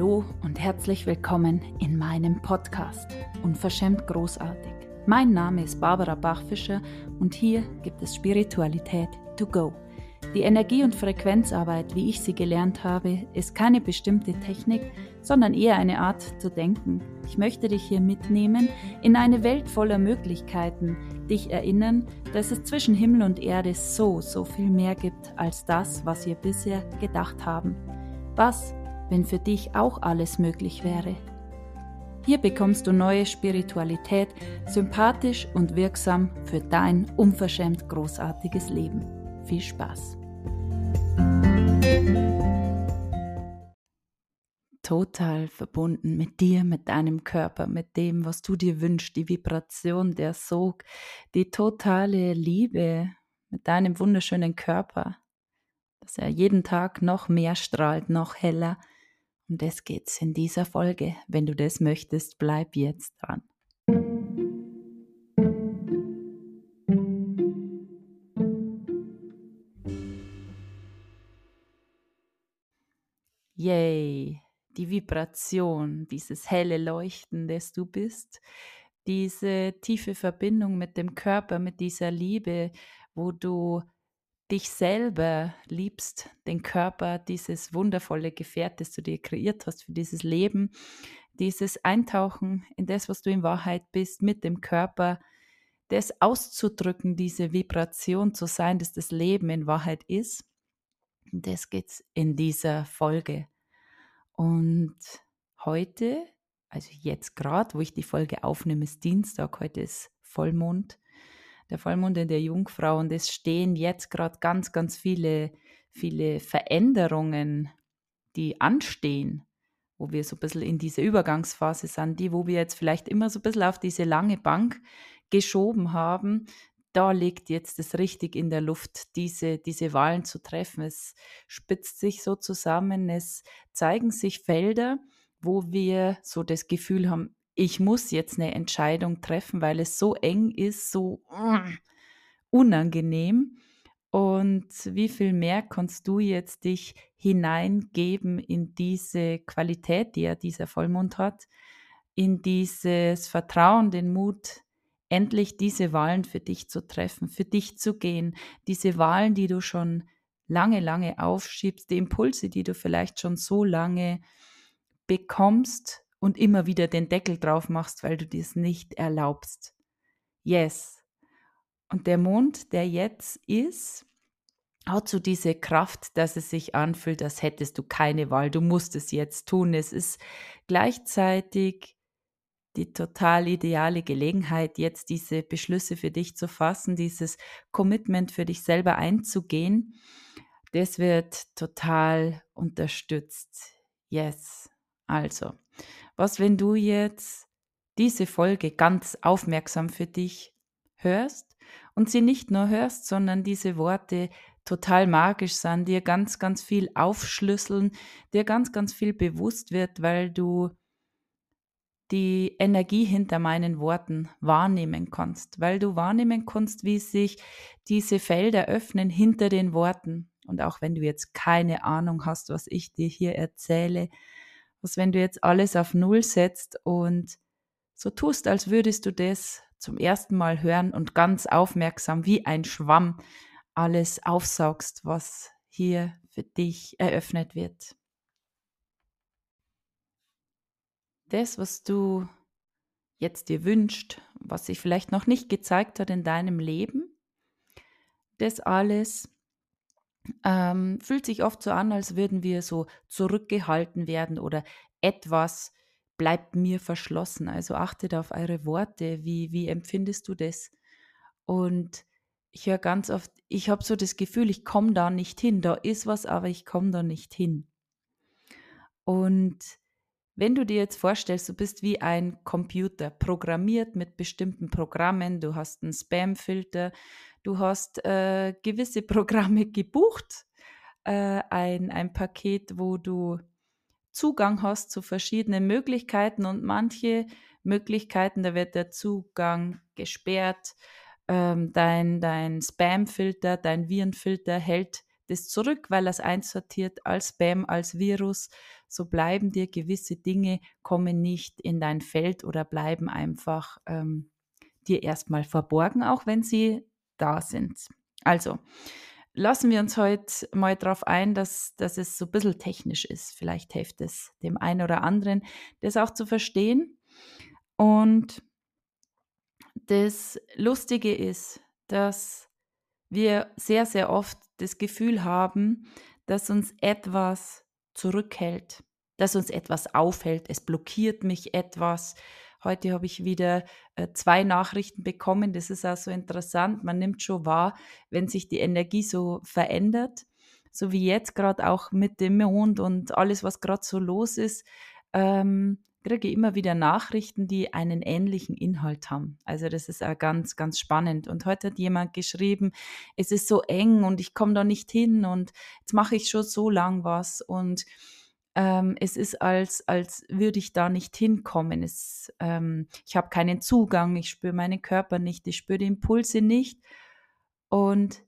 Hallo und herzlich willkommen in meinem Podcast Unverschämt großartig. Mein Name ist Barbara Bachfischer und hier gibt es Spiritualität to go. Die Energie- und Frequenzarbeit, wie ich sie gelernt habe, ist keine bestimmte Technik, sondern eher eine Art zu denken. Ich möchte dich hier mitnehmen in eine Welt voller Möglichkeiten, dich erinnern, dass es zwischen Himmel und Erde so, so viel mehr gibt als das, was wir bisher gedacht haben. Was wenn für dich auch alles möglich wäre. Hier bekommst du neue Spiritualität, sympathisch und wirksam für dein unverschämt großartiges Leben. Viel Spaß! Total verbunden mit dir, mit deinem Körper, mit dem, was du dir wünschst, die Vibration, der Sog, die totale Liebe mit deinem wunderschönen Körper, dass er jeden Tag noch mehr strahlt, noch heller, um das geht's in dieser Folge. Wenn du das möchtest, bleib jetzt dran. Yay, die Vibration, dieses helle Leuchten, das du bist, diese tiefe Verbindung mit dem Körper, mit dieser Liebe, wo du dich selber liebst, den Körper, dieses wundervolle Gefährt, das du dir kreiert hast für dieses Leben, dieses Eintauchen in das, was du in Wahrheit bist, mit dem Körper, das auszudrücken, diese Vibration zu sein, dass das Leben in Wahrheit ist. Das geht's in dieser Folge. Und heute, also jetzt gerade, wo ich die Folge aufnehme, ist Dienstag, heute ist Vollmond der Vollmond in der Jungfrau und es stehen jetzt gerade ganz, ganz viele, viele Veränderungen, die anstehen, wo wir so ein bisschen in diese Übergangsphase sind, die, wo wir jetzt vielleicht immer so ein bisschen auf diese lange Bank geschoben haben, da liegt jetzt es richtig in der Luft, diese, diese Wahlen zu treffen. Es spitzt sich so zusammen, es zeigen sich Felder, wo wir so das Gefühl haben, ich muss jetzt eine Entscheidung treffen, weil es so eng ist, so mm, unangenehm. Und wie viel mehr kannst du jetzt dich hineingeben in diese Qualität, die ja dieser Vollmond hat, in dieses Vertrauen, den Mut, endlich diese Wahlen für dich zu treffen, für dich zu gehen, diese Wahlen, die du schon lange, lange aufschiebst, die Impulse, die du vielleicht schon so lange bekommst und immer wieder den Deckel drauf machst, weil du dies nicht erlaubst. Yes. Und der Mond, der jetzt ist, hat so diese Kraft, dass es sich anfühlt, als hättest du keine Wahl. Du musst es jetzt tun. Es ist gleichzeitig die total ideale Gelegenheit, jetzt diese Beschlüsse für dich zu fassen, dieses Commitment für dich selber einzugehen. Das wird total unterstützt. Yes. Also, was, wenn du jetzt diese Folge ganz aufmerksam für dich hörst und sie nicht nur hörst, sondern diese Worte total magisch sind, dir ganz, ganz viel aufschlüsseln, dir ganz, ganz viel bewusst wird, weil du die Energie hinter meinen Worten wahrnehmen kannst, weil du wahrnehmen kannst, wie sich diese Felder öffnen hinter den Worten. Und auch wenn du jetzt keine Ahnung hast, was ich dir hier erzähle, was wenn du jetzt alles auf Null setzt und so tust, als würdest du das zum ersten Mal hören und ganz aufmerksam wie ein Schwamm alles aufsaugst, was hier für dich eröffnet wird. Das, was du jetzt dir wünscht, was sich vielleicht noch nicht gezeigt hat in deinem Leben, das alles ähm, fühlt sich oft so an, als würden wir so zurückgehalten werden oder etwas bleibt mir verschlossen. Also achtet auf eure Worte. Wie, wie empfindest du das? Und ich höre ganz oft, ich habe so das Gefühl, ich komme da nicht hin. Da ist was, aber ich komme da nicht hin. Und wenn du dir jetzt vorstellst, du bist wie ein Computer, programmiert mit bestimmten Programmen, du hast einen Spam-Filter, du hast äh, gewisse Programme gebucht, äh, ein, ein Paket, wo du Zugang hast zu verschiedenen Möglichkeiten und manche Möglichkeiten, da wird der Zugang gesperrt, ähm, dein, dein Spam-Filter, dein Virenfilter hält das zurück, weil es einsortiert als Spam, als Virus. So bleiben dir gewisse Dinge, kommen nicht in dein Feld oder bleiben einfach ähm, dir erstmal verborgen, auch wenn sie da sind. Also, lassen wir uns heute mal darauf ein, dass, dass es so ein bisschen technisch ist. Vielleicht hilft es dem einen oder anderen, das auch zu verstehen. Und das Lustige ist, dass wir sehr, sehr oft das Gefühl haben, dass uns etwas zurückhält, dass uns etwas aufhält, es blockiert mich etwas. Heute habe ich wieder äh, zwei Nachrichten bekommen, das ist auch so interessant. Man nimmt schon wahr, wenn sich die Energie so verändert, so wie jetzt gerade auch mit dem Mond und alles, was gerade so los ist. Ähm, kriege immer wieder Nachrichten, die einen ähnlichen Inhalt haben. Also das ist auch ganz, ganz spannend. Und heute hat jemand geschrieben, es ist so eng und ich komme da nicht hin und jetzt mache ich schon so lang was und ähm, es ist, als, als würde ich da nicht hinkommen. Es, ähm, ich habe keinen Zugang, ich spüre meinen Körper nicht, ich spüre die Impulse nicht. Und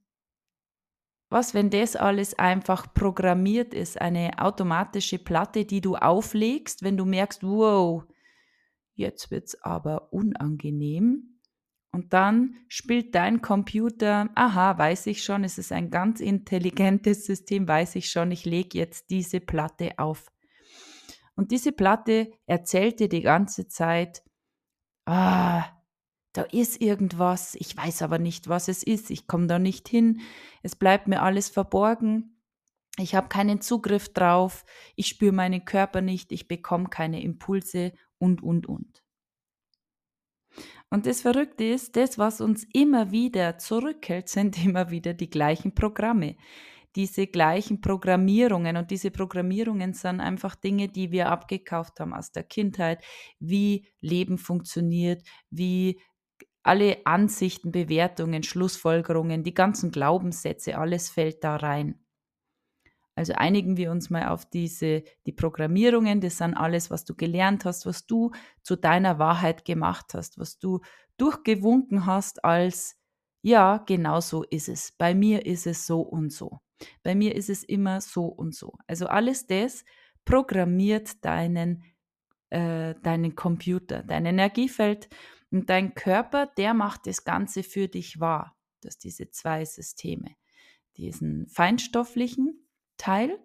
was, wenn das alles einfach programmiert ist, eine automatische Platte, die du auflegst, wenn du merkst, wow, jetzt wird es aber unangenehm. Und dann spielt dein Computer, aha, weiß ich schon, es ist ein ganz intelligentes System, weiß ich schon, ich lege jetzt diese Platte auf. Und diese Platte erzählt dir die ganze Zeit, ah, da ist irgendwas, ich weiß aber nicht, was es ist, ich komme da nicht hin, es bleibt mir alles verborgen, ich habe keinen Zugriff drauf, ich spüre meinen Körper nicht, ich bekomme keine Impulse und, und, und. Und das Verrückte ist, das, was uns immer wieder zurückhält, sind immer wieder die gleichen Programme diese gleichen Programmierungen. Und diese Programmierungen sind einfach Dinge, die wir abgekauft haben aus der Kindheit, wie Leben funktioniert, wie alle Ansichten, Bewertungen, Schlussfolgerungen, die ganzen Glaubenssätze, alles fällt da rein. Also einigen wir uns mal auf diese, die Programmierungen, das sind alles, was du gelernt hast, was du zu deiner Wahrheit gemacht hast, was du durchgewunken hast als, ja, genau so ist es. Bei mir ist es so und so. Bei mir ist es immer so und so. Also alles das programmiert deinen, äh, deinen Computer, dein Energiefeld und dein Körper, der macht das Ganze für dich wahr. Das diese zwei Systeme. Diesen feinstofflichen Teil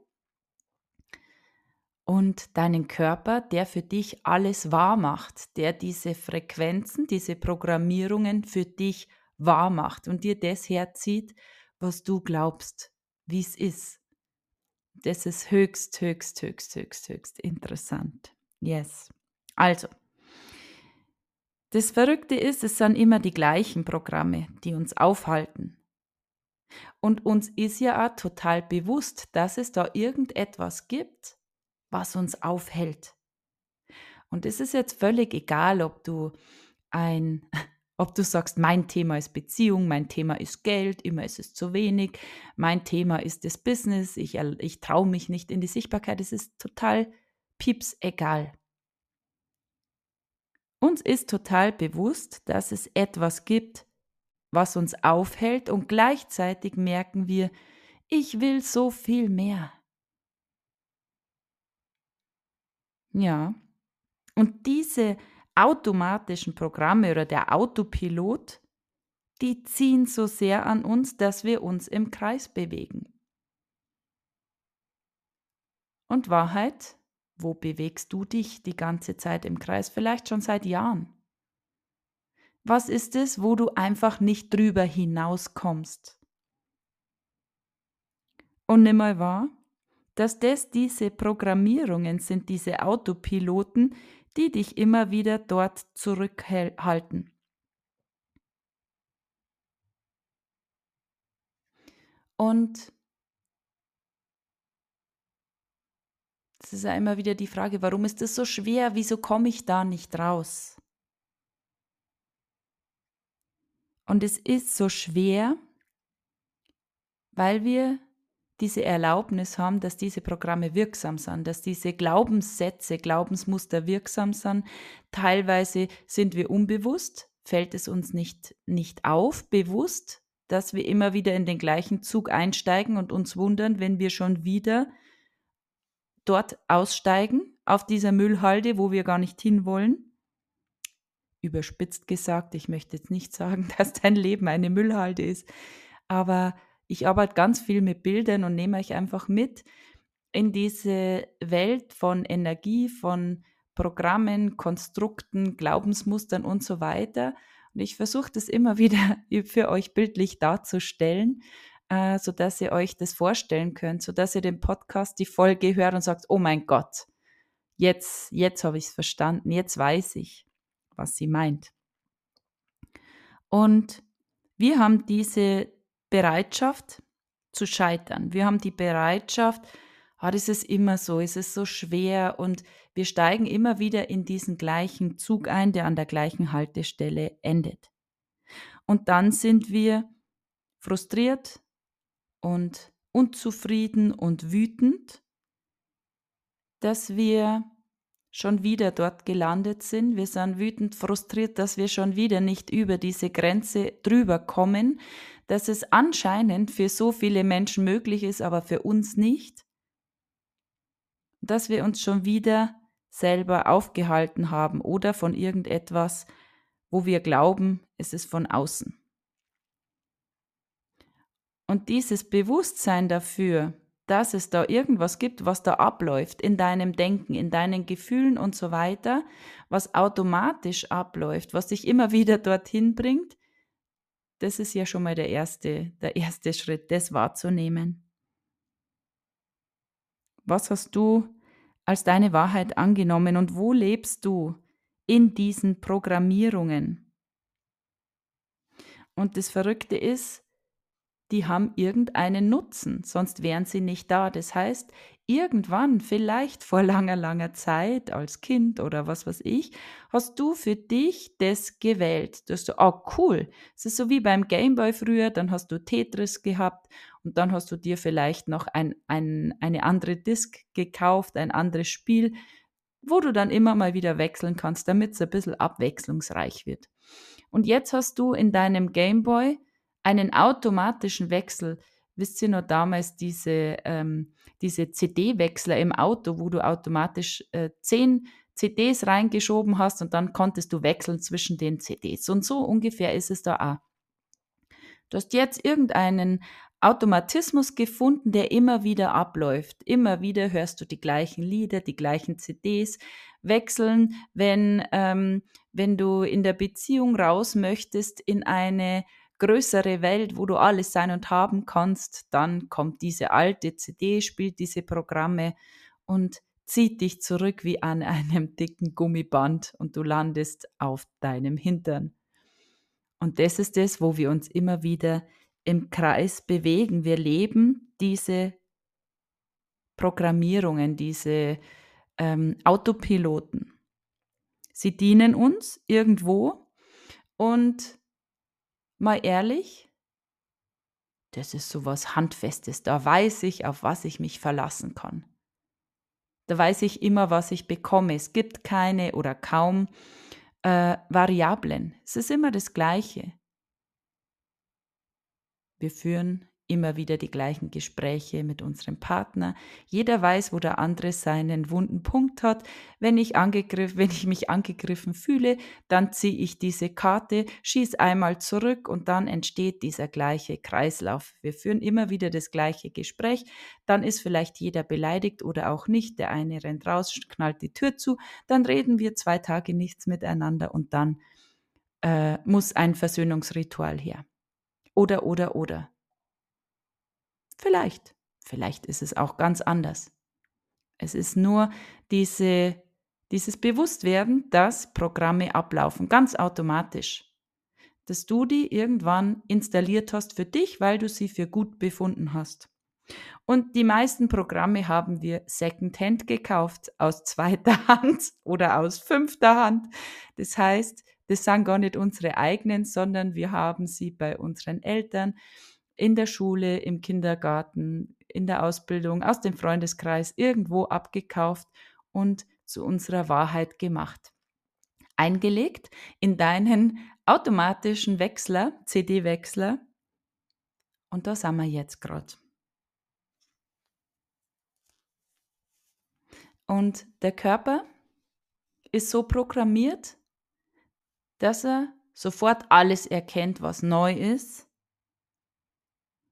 und deinen Körper, der für dich alles wahr macht, der diese Frequenzen, diese Programmierungen für dich wahr macht und dir das herzieht, was du glaubst, wie es ist. Das ist höchst, höchst, höchst, höchst, höchst interessant. Yes. Also, das Verrückte ist, es sind immer die gleichen Programme, die uns aufhalten. Und uns ist ja auch total bewusst, dass es da irgendetwas gibt, was uns aufhält. Und es ist jetzt völlig egal, ob du ein, ob du sagst, mein Thema ist Beziehung, mein Thema ist Geld, immer ist es zu wenig, mein Thema ist das Business, ich, ich traue mich nicht in die Sichtbarkeit, es ist total pieps egal. Uns ist total bewusst, dass es etwas gibt, was uns aufhält und gleichzeitig merken wir, ich will so viel mehr. Ja, und diese automatischen Programme oder der Autopilot, die ziehen so sehr an uns, dass wir uns im Kreis bewegen. Und Wahrheit, wo bewegst du dich die ganze Zeit im Kreis? Vielleicht schon seit Jahren. Was ist es, wo du einfach nicht drüber hinauskommst? Und nimm mal wahr, dass das diese Programmierungen sind, diese Autopiloten, die dich immer wieder dort zurückhalten. Und Es ist ja immer wieder die Frage, warum ist das so schwer? Wieso komme ich da nicht raus? Und es ist so schwer, weil wir diese Erlaubnis haben, dass diese Programme wirksam sind, dass diese Glaubenssätze, Glaubensmuster wirksam sind. Teilweise sind wir unbewusst, fällt es uns nicht, nicht auf, bewusst, dass wir immer wieder in den gleichen Zug einsteigen und uns wundern, wenn wir schon wieder dort aussteigen, auf dieser Müllhalde, wo wir gar nicht hinwollen. Überspitzt gesagt, ich möchte jetzt nicht sagen, dass dein Leben eine Müllhalde ist, aber ich arbeite ganz viel mit Bildern und nehme euch einfach mit in diese Welt von Energie, von Programmen, Konstrukten, Glaubensmustern und so weiter. Und ich versuche das immer wieder für euch bildlich darzustellen, äh, sodass ihr euch das vorstellen könnt, sodass ihr den Podcast, die Folge hört und sagt, oh mein Gott, jetzt, jetzt habe ich es verstanden, jetzt weiß ich, was sie meint. Und wir haben diese Bereitschaft zu scheitern. Wir haben die Bereitschaft, ah, das ist immer so, es ist so schwer und wir steigen immer wieder in diesen gleichen Zug ein, der an der gleichen Haltestelle endet. Und dann sind wir frustriert und unzufrieden und wütend, dass wir schon wieder dort gelandet sind. Wir sind wütend, frustriert, dass wir schon wieder nicht über diese Grenze drüber kommen, dass es anscheinend für so viele Menschen möglich ist, aber für uns nicht. Dass wir uns schon wieder selber aufgehalten haben oder von irgendetwas, wo wir glauben, es ist von außen. Und dieses Bewusstsein dafür, dass es da irgendwas gibt, was da abläuft in deinem Denken, in deinen Gefühlen und so weiter, was automatisch abläuft, was dich immer wieder dorthin bringt, das ist ja schon mal der erste, der erste Schritt, das wahrzunehmen. Was hast du als deine Wahrheit angenommen und wo lebst du in diesen Programmierungen? Und das Verrückte ist, die haben irgendeinen Nutzen, sonst wären sie nicht da. Das heißt, irgendwann, vielleicht vor langer, langer Zeit als Kind oder was weiß ich, hast du für dich das gewählt. Du hast du, oh cool, es ist so wie beim Gameboy früher, dann hast du Tetris gehabt und dann hast du dir vielleicht noch ein, ein, eine andere Disk gekauft, ein anderes Spiel, wo du dann immer mal wieder wechseln kannst, damit es ein bisschen abwechslungsreich wird. Und jetzt hast du in deinem Gameboy einen automatischen Wechsel. Wisst ihr noch damals diese, ähm, diese CD-Wechsler im Auto, wo du automatisch äh, zehn CDs reingeschoben hast und dann konntest du wechseln zwischen den CDs. Und so ungefähr ist es da auch. Du hast jetzt irgendeinen Automatismus gefunden, der immer wieder abläuft. Immer wieder hörst du die gleichen Lieder, die gleichen CDs wechseln, wenn, ähm, wenn du in der Beziehung raus möchtest in eine größere Welt, wo du alles sein und haben kannst, dann kommt diese alte CD, spielt diese Programme und zieht dich zurück wie an einem dicken Gummiband und du landest auf deinem Hintern. Und das ist es, wo wir uns immer wieder im Kreis bewegen. Wir leben diese Programmierungen, diese ähm, Autopiloten. Sie dienen uns irgendwo und mal ehrlich, das ist so was Handfestes. Da weiß ich, auf was ich mich verlassen kann. Da weiß ich immer, was ich bekomme. Es gibt keine oder kaum äh, Variablen. Es ist immer das Gleiche. Wir führen immer wieder die gleichen Gespräche mit unserem Partner. Jeder weiß, wo der andere seinen wunden Punkt hat. Wenn ich angegriffen, wenn ich mich angegriffen fühle, dann ziehe ich diese Karte, schieße einmal zurück und dann entsteht dieser gleiche Kreislauf. Wir führen immer wieder das gleiche Gespräch. Dann ist vielleicht jeder beleidigt oder auch nicht. Der eine rennt raus, knallt die Tür zu. Dann reden wir zwei Tage nichts miteinander und dann äh, muss ein Versöhnungsritual her. Oder, oder, oder. Vielleicht. Vielleicht ist es auch ganz anders. Es ist nur diese, dieses Bewusstwerden, dass Programme ablaufen, ganz automatisch. Dass du die irgendwann installiert hast für dich, weil du sie für gut befunden hast. Und die meisten Programme haben wir secondhand gekauft, aus zweiter Hand oder aus fünfter Hand. Das heißt, das sind gar nicht unsere eigenen, sondern wir haben sie bei unseren Eltern, in der Schule, im Kindergarten, in der Ausbildung, aus dem Freundeskreis irgendwo abgekauft und zu unserer Wahrheit gemacht. Eingelegt in deinen automatischen Wechsler, CD-Wechsler, Und da sind wir jetzt gerade. Und der Körper ist so programmiert, dass er sofort alles erkennt, was neu ist.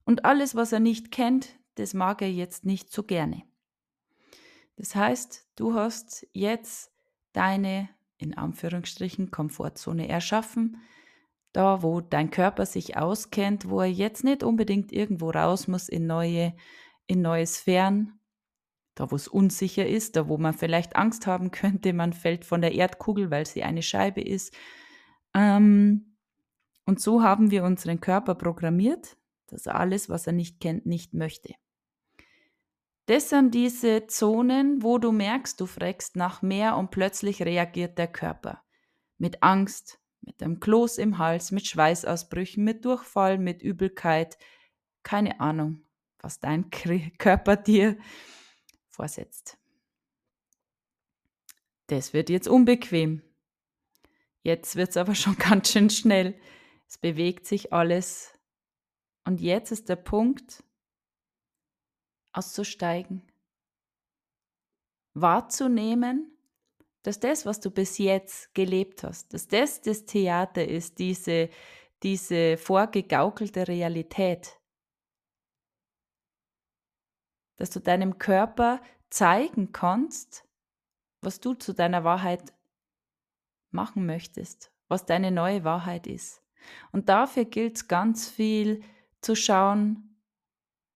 Und alles, was er nicht kennt, das mag er jetzt nicht so gerne. Das heißt, du hast jetzt deine, in Anführungsstrichen, Komfortzone erschaffen, da wo dein Körper sich auskennt, wo er jetzt nicht unbedingt irgendwo raus muss in neue, in neue Sphären, da wo es unsicher ist, da wo man vielleicht Angst haben könnte, man fällt von der Erdkugel, weil sie eine Scheibe ist. Ähm, und so haben wir unseren Körper programmiert, dass er alles, was er nicht kennt, nicht möchte. Das sind diese Zonen, wo du merkst, du fragst nach mehr und plötzlich reagiert der Körper. Mit Angst, mit einem Kloß im Hals, mit Schweißausbrüchen, mit Durchfall, mit Übelkeit. Keine Ahnung, was dein Körper dir vorsetzt. Das wird jetzt unbequem. Jetzt wird es aber schon ganz schön schnell. Es bewegt sich alles. Und jetzt ist der Punkt, auszusteigen. Wahrzunehmen, dass das, was du bis jetzt gelebt hast, dass das das Theater ist, diese, diese vorgegaukelte Realität, dass du deinem Körper zeigen kannst, was du zu deiner Wahrheit machen möchtest, was deine neue Wahrheit ist. Und dafür gilt es ganz viel zu schauen,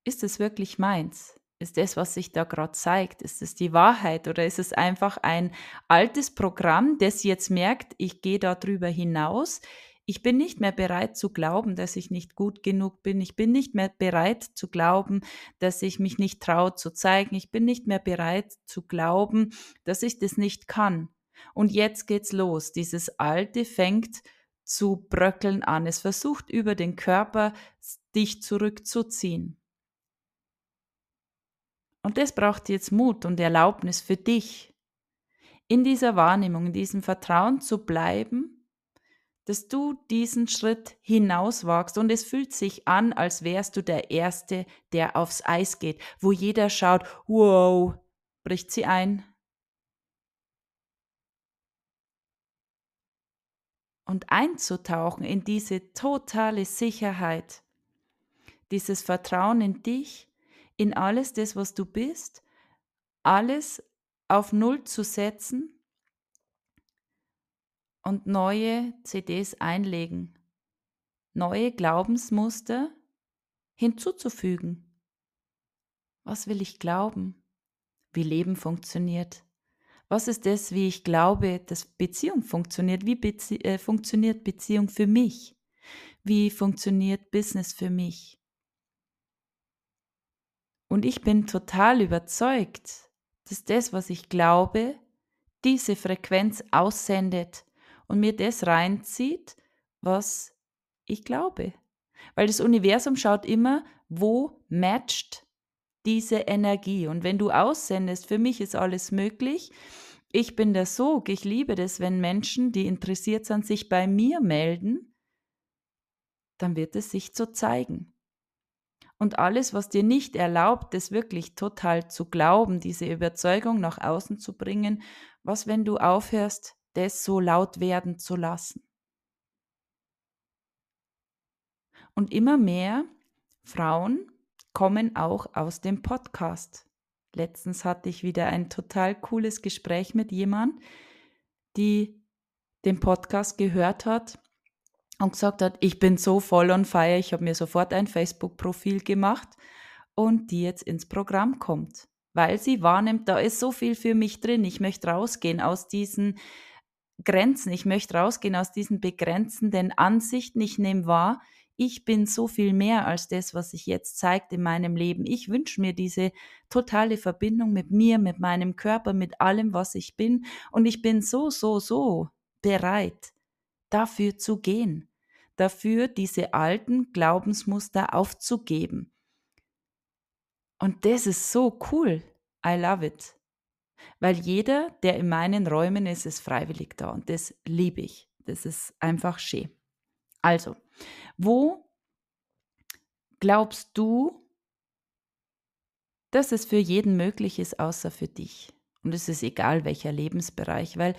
ist es wirklich meins? Ist das, was sich da gerade zeigt, ist es die Wahrheit oder ist es einfach ein altes Programm, das jetzt merkt, ich gehe da drüber hinaus, ich bin nicht mehr bereit zu glauben, dass ich nicht gut genug bin. Ich bin nicht mehr bereit zu glauben, dass ich mich nicht traue zu zeigen. Ich bin nicht mehr bereit zu glauben, dass ich das nicht kann. Und jetzt geht's los. Dieses Alte fängt zu bröckeln an. Es versucht über den Körper dich zurückzuziehen. Und das braucht jetzt Mut und Erlaubnis für dich, in dieser Wahrnehmung, in diesem Vertrauen zu bleiben dass du diesen Schritt hinauswagst und es fühlt sich an, als wärst du der Erste, der aufs Eis geht, wo jeder schaut, wow, bricht sie ein. Und einzutauchen in diese totale Sicherheit, dieses Vertrauen in dich, in alles das, was du bist, alles auf Null zu setzen und neue CDs einlegen, neue Glaubensmuster hinzuzufügen. Was will ich glauben? Wie Leben funktioniert? Was ist das, wie ich glaube, dass Beziehung funktioniert? Wie Bezie äh, funktioniert Beziehung für mich? Wie funktioniert Business für mich? Und ich bin total überzeugt, dass das, was ich glaube, diese Frequenz aussendet und mir das reinzieht, was ich glaube. Weil das Universum schaut immer, wo matcht diese Energie. Und wenn du aussendest, für mich ist alles möglich. Ich bin der Sog. Ich liebe das, wenn Menschen, die interessiert sind, sich bei mir melden, dann wird es sich so zeigen. Und alles, was dir nicht erlaubt, das wirklich total zu glauben, diese Überzeugung nach außen zu bringen, was, wenn du aufhörst, das so laut werden zu lassen. Und immer mehr Frauen kommen auch aus dem Podcast. Letztens hatte ich wieder ein total cooles Gespräch mit jemand, die den Podcast gehört hat und gesagt hat, ich bin so voll on fire, ich habe mir sofort ein Facebook-Profil gemacht und die jetzt ins Programm kommt, weil sie wahrnimmt, da ist so viel für mich drin, ich möchte rausgehen aus diesen Grenzen. Ich möchte rausgehen aus diesen begrenzenden Ansichten. Ich nehme wahr, ich bin so viel mehr als das, was sich jetzt zeigt in meinem Leben. Ich wünsche mir diese totale Verbindung mit mir, mit meinem Körper, mit allem, was ich bin. Und ich bin so, so, so bereit, dafür zu gehen, dafür diese alten Glaubensmuster aufzugeben. Und das ist so cool. I love it. Weil jeder, der in meinen Räumen ist, ist freiwillig da und das liebe ich. Das ist einfach schön. Also, wo glaubst du, dass es für jeden möglich ist, außer für dich? Und es ist egal, welcher Lebensbereich, weil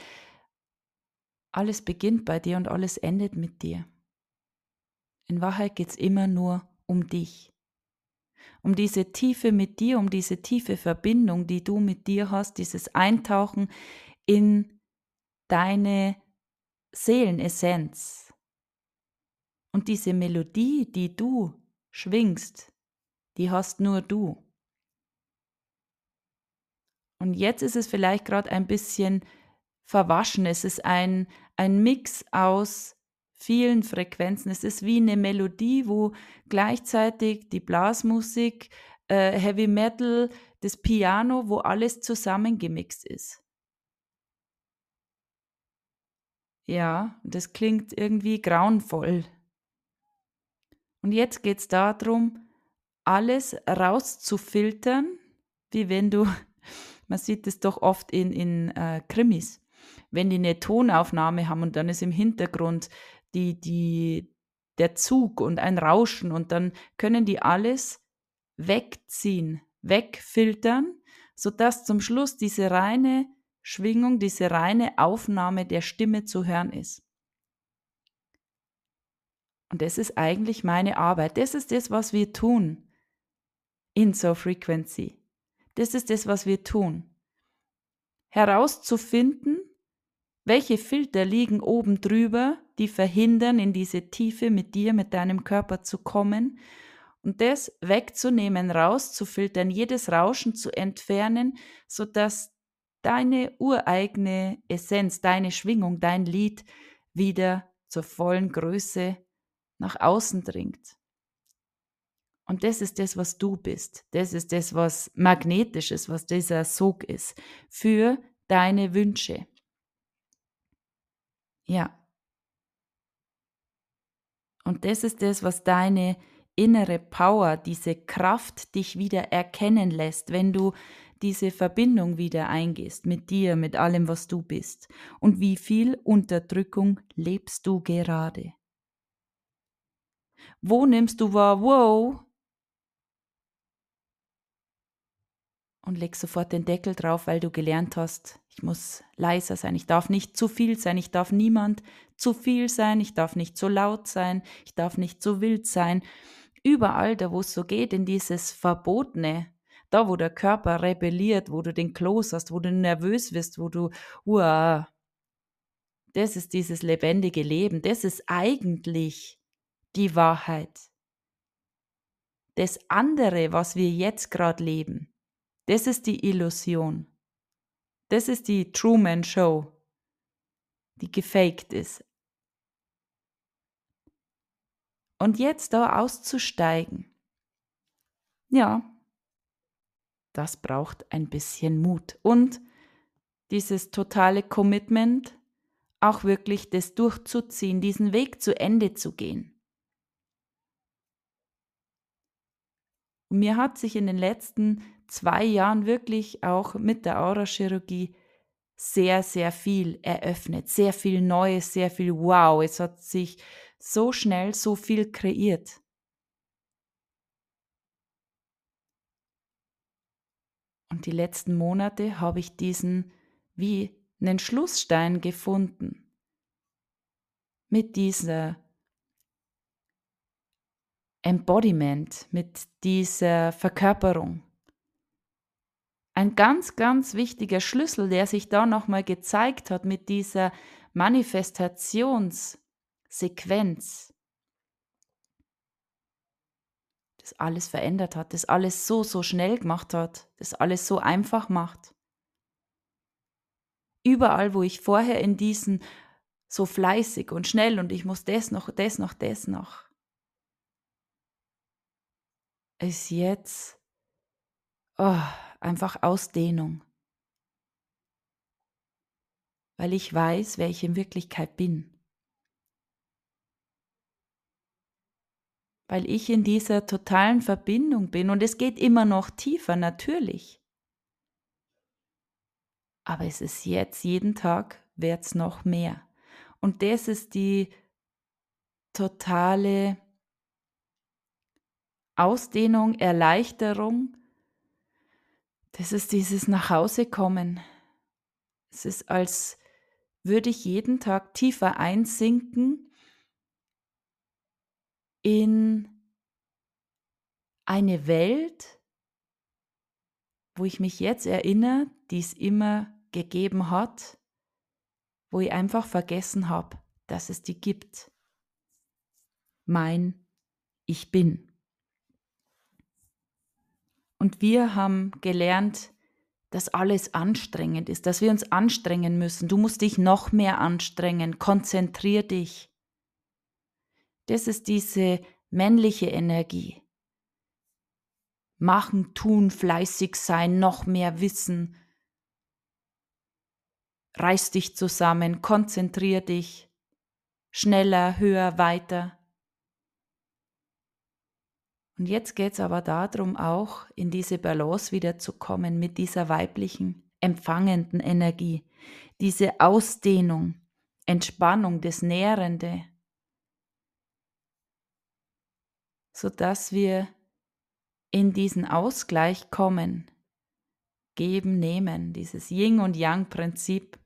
alles beginnt bei dir und alles endet mit dir. In Wahrheit geht es immer nur um dich. Um diese Tiefe mit dir, um diese tiefe Verbindung, die du mit dir hast, dieses Eintauchen in deine Seelenessenz. Und diese Melodie, die du schwingst, die hast nur du. Und jetzt ist es vielleicht gerade ein bisschen verwaschen. Es ist ein, ein Mix aus vielen Frequenzen. Es ist wie eine Melodie, wo gleichzeitig die Blasmusik, äh, Heavy Metal, das Piano, wo alles zusammengemixt ist. Ja, das klingt irgendwie grauenvoll. Und jetzt geht es darum, alles rauszufiltern, wie wenn du, man sieht es doch oft in, in äh, Krimis, wenn die eine Tonaufnahme haben und dann ist im Hintergrund die, die, der Zug und ein Rauschen und dann können die alles wegziehen, wegfiltern, sodass zum Schluss diese reine Schwingung, diese reine Aufnahme der Stimme zu hören ist. Und das ist eigentlich meine Arbeit. Das ist das, was wir tun in So Frequency. Das ist das, was wir tun. Herauszufinden, welche Filter liegen oben drüber, die verhindern, in diese Tiefe mit dir, mit deinem Körper zu kommen und das wegzunehmen, rauszufiltern, jedes Rauschen zu entfernen, sodass deine ureigene Essenz, deine Schwingung, dein Lied wieder zur vollen Größe nach außen dringt. Und das ist das, was du bist. Das ist das, was magnetisch ist, was dieser Sog ist für deine Wünsche. Ja. Und das ist das, was deine innere Power, diese Kraft dich wieder erkennen lässt, wenn du diese Verbindung wieder eingehst mit dir, mit allem, was du bist. Und wie viel Unterdrückung lebst du gerade? Wo nimmst du wahr, wow, und leg sofort den Deckel drauf, weil du gelernt hast, ich muss leiser sein, ich darf nicht zu viel sein, ich darf niemand zu viel sein, ich darf nicht so laut sein, ich darf nicht so wild sein. Überall, da wo es so geht, in dieses Verbotene, da wo der Körper rebelliert, wo du den Kloß hast, wo du nervös wirst, wo du, uah, das ist dieses lebendige Leben, das ist eigentlich die Wahrheit. Das andere, was wir jetzt gerade leben, das ist die Illusion. Das ist die Truman Show, die gefaked ist. Und jetzt da auszusteigen, ja, das braucht ein bisschen Mut und dieses totale Commitment, auch wirklich das durchzuziehen, diesen Weg zu Ende zu gehen. Und mir hat sich in den letzten zwei Jahren wirklich auch mit der Aurachirurgie sehr, sehr viel eröffnet, sehr viel Neues, sehr viel Wow. Es hat sich so schnell so viel kreiert. Und die letzten Monate habe ich diesen wie einen Schlussstein gefunden. Mit dieser Embodiment, mit dieser Verkörperung. Ein ganz, ganz wichtiger Schlüssel, der sich da nochmal gezeigt hat mit dieser Manifestationssequenz, das alles verändert hat, das alles so, so schnell gemacht hat, das alles so einfach macht. Überall, wo ich vorher in diesen so fleißig und schnell und ich muss das noch, das noch, das noch, ist jetzt oh, einfach Ausdehnung. Weil ich weiß, wer ich in Wirklichkeit bin. Weil ich in dieser totalen Verbindung bin und es geht immer noch tiefer, natürlich. Aber es ist jetzt, jeden Tag wird es noch mehr. Und das ist die totale Ausdehnung, Erleichterung. Das ist dieses Nachhausekommen. Es ist, als würde ich jeden Tag tiefer einsinken in eine Welt, wo ich mich jetzt erinnere, die es immer gegeben hat, wo ich einfach vergessen habe, dass es die gibt. Mein Ich bin. Und wir haben gelernt, dass alles anstrengend ist, dass wir uns anstrengen müssen. Du musst dich noch mehr anstrengen, konzentrier dich. Das ist diese männliche Energie. Machen, tun, fleißig sein, noch mehr wissen. Reiß dich zusammen, konzentrier dich. Schneller, höher, weiter. Und jetzt geht es aber darum, auch in diese Balance wieder zu kommen mit dieser weiblichen, empfangenden Energie, diese Ausdehnung, Entspannung, das Nährende, sodass wir in diesen Ausgleich kommen, geben, nehmen, dieses Yin und Yang-Prinzip,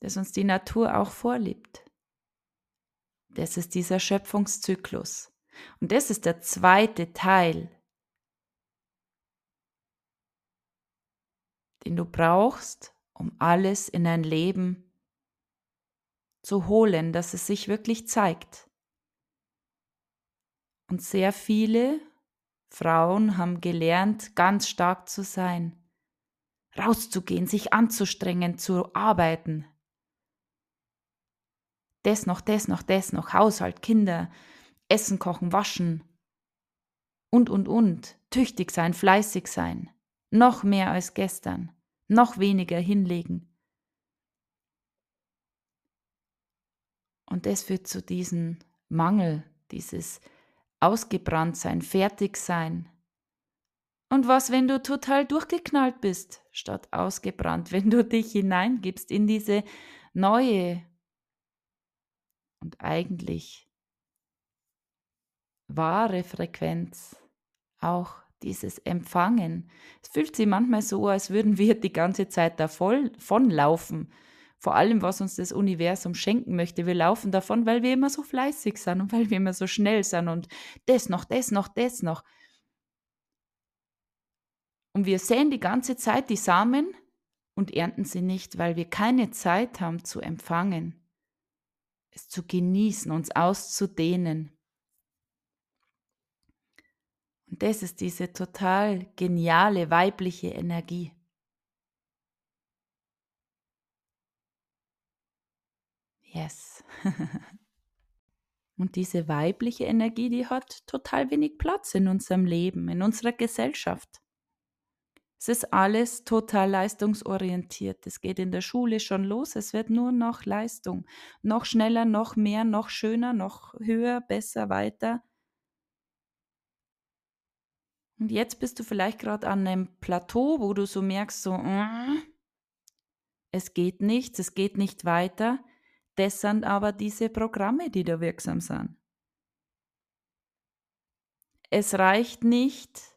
das uns die Natur auch vorliebt. Das ist dieser Schöpfungszyklus. Und das ist der zweite Teil, den du brauchst, um alles in dein Leben zu holen, dass es sich wirklich zeigt. Und sehr viele Frauen haben gelernt, ganz stark zu sein, rauszugehen, sich anzustrengen, zu arbeiten. Das noch, das noch, das noch, Haushalt, Kinder, Essen kochen, waschen und, und, und, tüchtig sein, fleißig sein, noch mehr als gestern, noch weniger hinlegen. Und das führt zu diesem Mangel, dieses ausgebrannt sein, fertig sein. Und was, wenn du total durchgeknallt bist, statt ausgebrannt, wenn du dich hineingibst in diese neue und eigentlich wahre Frequenz, auch dieses Empfangen. Es fühlt sich manchmal so, als würden wir die ganze Zeit davon laufen, vor allem was uns das Universum schenken möchte. Wir laufen davon, weil wir immer so fleißig sind und weil wir immer so schnell sind und das noch, das noch, das noch. Und wir säen die ganze Zeit die Samen und ernten sie nicht, weil wir keine Zeit haben zu empfangen, es zu genießen, uns auszudehnen. Und das ist diese total geniale weibliche Energie. Yes. Und diese weibliche Energie, die hat total wenig Platz in unserem Leben, in unserer Gesellschaft. Es ist alles total leistungsorientiert. Es geht in der Schule schon los. Es wird nur noch Leistung. Noch schneller, noch mehr, noch schöner, noch höher, besser, weiter. Und jetzt bist du vielleicht gerade an einem Plateau, wo du so merkst, so, mm, es geht nichts, es geht nicht weiter. Das sind aber diese Programme, die da wirksam sind. Es reicht nicht,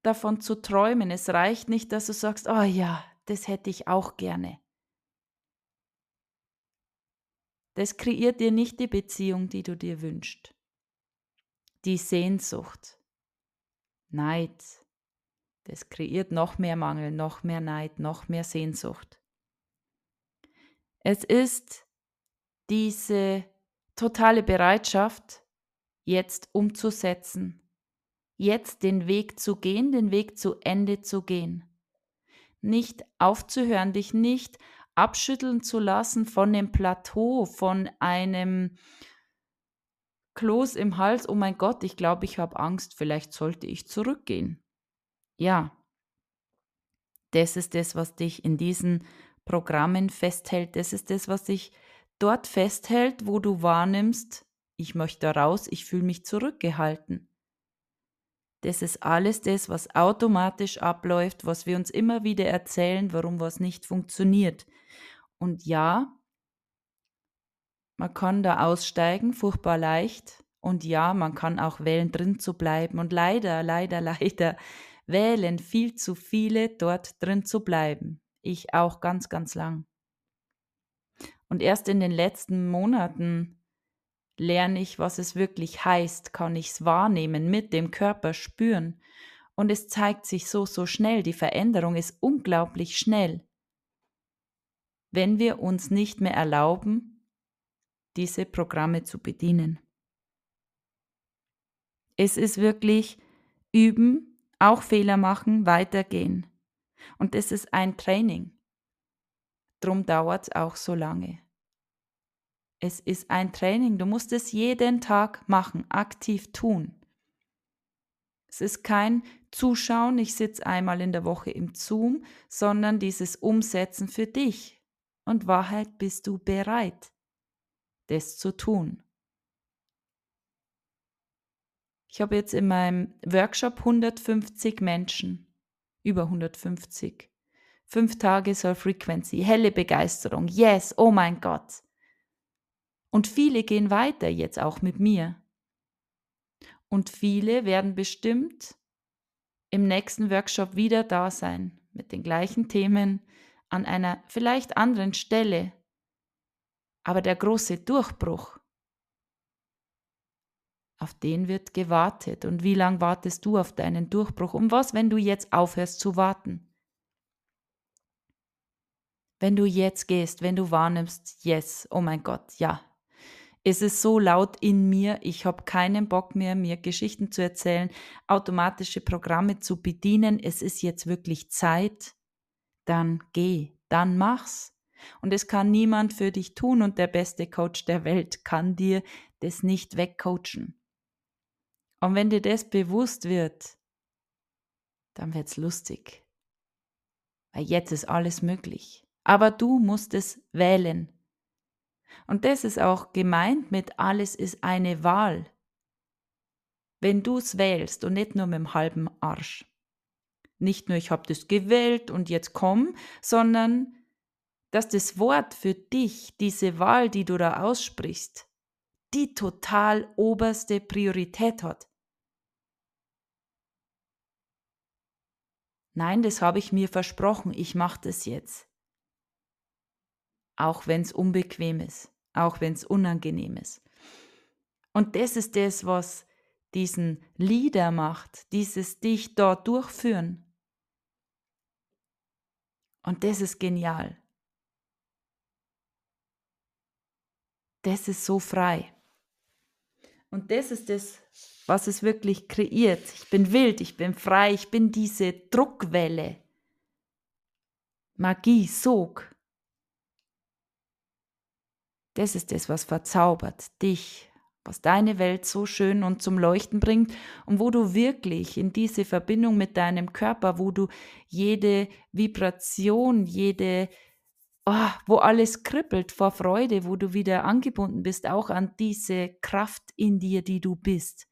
davon zu träumen. Es reicht nicht, dass du sagst, oh ja, das hätte ich auch gerne. Das kreiert dir nicht die Beziehung, die du dir wünschst. Die Sehnsucht. Neid. Das kreiert noch mehr Mangel, noch mehr Neid, noch mehr Sehnsucht. Es ist diese totale Bereitschaft, jetzt umzusetzen, jetzt den Weg zu gehen, den Weg zu Ende zu gehen. Nicht aufzuhören, dich nicht abschütteln zu lassen von dem Plateau, von einem Kloß im Hals, oh mein Gott, ich glaube, ich habe Angst, vielleicht sollte ich zurückgehen. Ja, das ist das, was dich in diesen Programmen festhält. Das ist das, was sich dort festhält, wo du wahrnimmst, ich möchte raus, ich fühle mich zurückgehalten. Das ist alles das, was automatisch abläuft, was wir uns immer wieder erzählen, warum was nicht funktioniert. Und ja, man kann da aussteigen, furchtbar leicht, Und ja, man kann auch wählen, drin zu bleiben. Und leider, leider, leider wählen viel zu viele, dort drin zu bleiben. Ich auch ganz, ganz lang. Und erst in den letzten Monaten lerne ich, was es wirklich heißt, kann ich es wahrnehmen, mit dem Körper spüren. Und es zeigt sich so, so schnell. Die Veränderung ist unglaublich schnell. Wenn wir uns nicht mehr erlauben, diese Programme zu bedienen. Es ist wirklich üben, auch Fehler machen, weitergehen. Und das ist ein Training. Drum dauert es auch so lange. Es ist ein Training, du musst es jeden Tag machen, aktiv tun. Es ist kein Zuschauen, ich sitze einmal in der Woche im Zoom, sondern dieses Umsetzen für dich. Und Wahrheit bist du bereit, das zu tun. Ich habe jetzt in meinem Workshop 150 Menschen, über 150. Fünf Tage Soul Frequency, helle Begeisterung, yes, oh mein Gott. Und viele gehen weiter jetzt auch mit mir. Und viele werden bestimmt im nächsten Workshop wieder da sein, mit den gleichen Themen, an einer vielleicht anderen Stelle. Aber der große Durchbruch, auf den wird gewartet. Und wie lange wartest du auf deinen Durchbruch? Um was, wenn du jetzt aufhörst zu warten? Wenn du jetzt gehst, wenn du wahrnimmst, yes, oh mein Gott, ja. Es ist so laut in mir, ich habe keinen Bock mehr, mir Geschichten zu erzählen, automatische Programme zu bedienen. Es ist jetzt wirklich Zeit. Dann geh, dann mach's. Und es kann niemand für dich tun und der beste Coach der Welt kann dir das nicht wegcoachen. Und wenn dir das bewusst wird, dann wird's lustig. Weil jetzt ist alles möglich. Aber du musst es wählen. Und das ist auch gemeint mit alles ist eine Wahl. Wenn du es wählst und nicht nur mit dem halben Arsch. Nicht nur ich habe das gewählt und jetzt komm, sondern dass das Wort für dich, diese Wahl, die du da aussprichst, die total oberste Priorität hat. Nein, das habe ich mir versprochen, ich mache das jetzt. Auch wenn es unbequem ist, auch wenn es unangenehm ist. Und das ist das, was diesen Lieder macht, dieses dich dort durchführen. Und das ist genial. Das ist so frei. Und das ist das, was es wirklich kreiert. Ich bin wild, ich bin frei, ich bin diese Druckwelle. Magie, Sog. Das ist es, was verzaubert dich, was deine Welt so schön und zum Leuchten bringt und wo du wirklich in diese Verbindung mit deinem Körper, wo du jede Vibration, jede oh, wo alles kribbelt vor Freude, wo du wieder angebunden bist, auch an diese Kraft in dir, die du bist.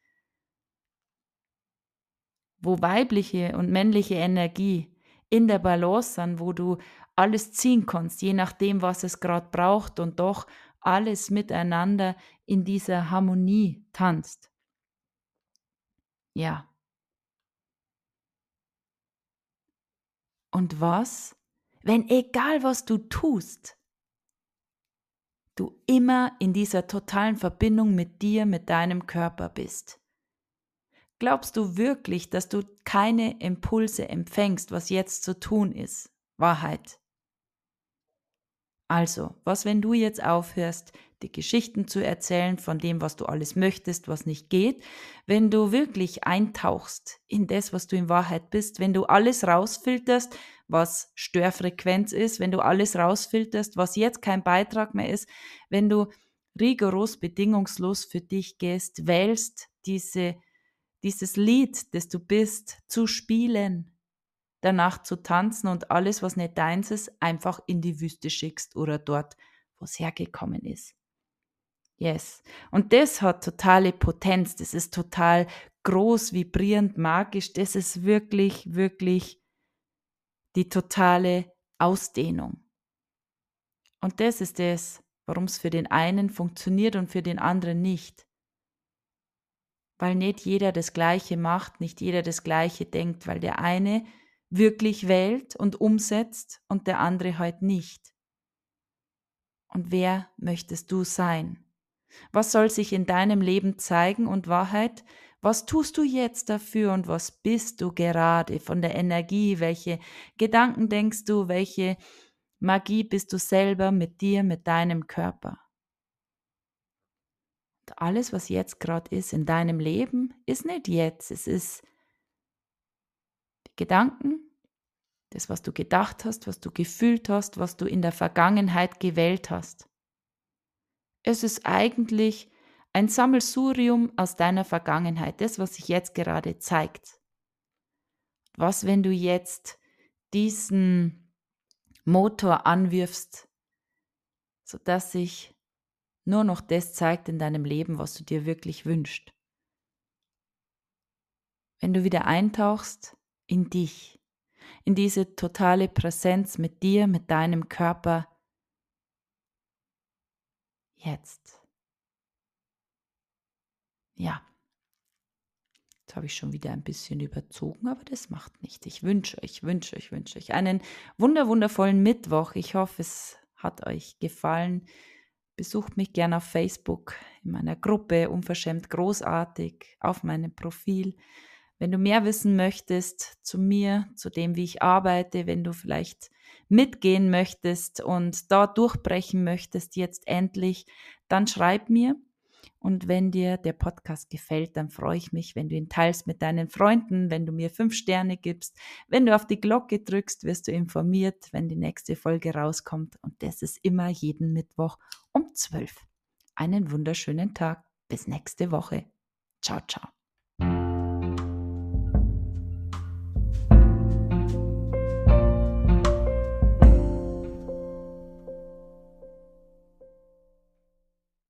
Wo weibliche und männliche Energie in der Balance sind, wo du alles ziehen kannst, je nachdem, was es gerade braucht und doch alles miteinander in dieser Harmonie tanzt. Ja. Und was wenn egal was du tust, du immer in dieser totalen Verbindung mit dir, mit deinem Körper bist. Glaubst du wirklich, dass du keine Impulse empfängst, was jetzt zu tun ist? Wahrheit. Also, was, wenn du jetzt aufhörst, die Geschichten zu erzählen von dem, was du alles möchtest, was nicht geht, wenn du wirklich eintauchst in das, was du in Wahrheit bist, wenn du alles rausfilterst, was Störfrequenz ist, wenn du alles rausfilterst, was jetzt kein Beitrag mehr ist, wenn du rigoros, bedingungslos für dich gehst, wählst, diese, dieses Lied, das du bist, zu spielen, danach zu tanzen und alles, was nicht deins ist, einfach in die Wüste schickst oder dort, wo es hergekommen ist. Yes. Und das hat totale Potenz, das ist total groß, vibrierend, magisch, das ist wirklich, wirklich die totale Ausdehnung. Und das ist es, warum es für den einen funktioniert und für den anderen nicht. weil nicht jeder das Gleiche macht, nicht jeder das Gleiche denkt, weil der eine wirklich wählt und umsetzt und der andere halt nicht. Und wer möchtest du sein? Was soll sich in deinem Leben zeigen und Wahrheit? Was tust du jetzt dafür und was bist du gerade von der Energie? Welche Gedanken denkst du? Welche Magie bist du selber mit dir, mit deinem Körper? Und alles, was jetzt gerade ist in deinem Leben, ist nicht jetzt. Es ist die Gedanken, das, was du gedacht hast, was du gefühlt hast, was du in der Vergangenheit gewählt hast. Es ist eigentlich ein Sammelsurium aus deiner Vergangenheit, das, was sich jetzt gerade zeigt. Was, wenn du jetzt diesen Motor anwirfst, sodass sich nur noch das zeigt in deinem Leben, was du dir wirklich wünschst. Wenn du wieder eintauchst in dich, in diese totale Präsenz mit dir, mit deinem Körper, jetzt. Ja, jetzt habe ich schon wieder ein bisschen überzogen, aber das macht nichts. Ich wünsche euch, wünsche euch, wünsche euch einen wunder wundervollen Mittwoch. Ich hoffe, es hat euch gefallen. Besucht mich gerne auf Facebook in meiner Gruppe Unverschämt Großartig auf meinem Profil. Wenn du mehr wissen möchtest zu mir, zu dem, wie ich arbeite, wenn du vielleicht mitgehen möchtest und da durchbrechen möchtest, jetzt endlich, dann schreib mir. Und wenn dir der Podcast gefällt, dann freue ich mich, wenn du ihn teilst mit deinen Freunden, wenn du mir fünf Sterne gibst. Wenn du auf die Glocke drückst, wirst du informiert, wenn die nächste Folge rauskommt. Und das ist immer jeden Mittwoch um zwölf. Einen wunderschönen Tag. Bis nächste Woche. Ciao, ciao.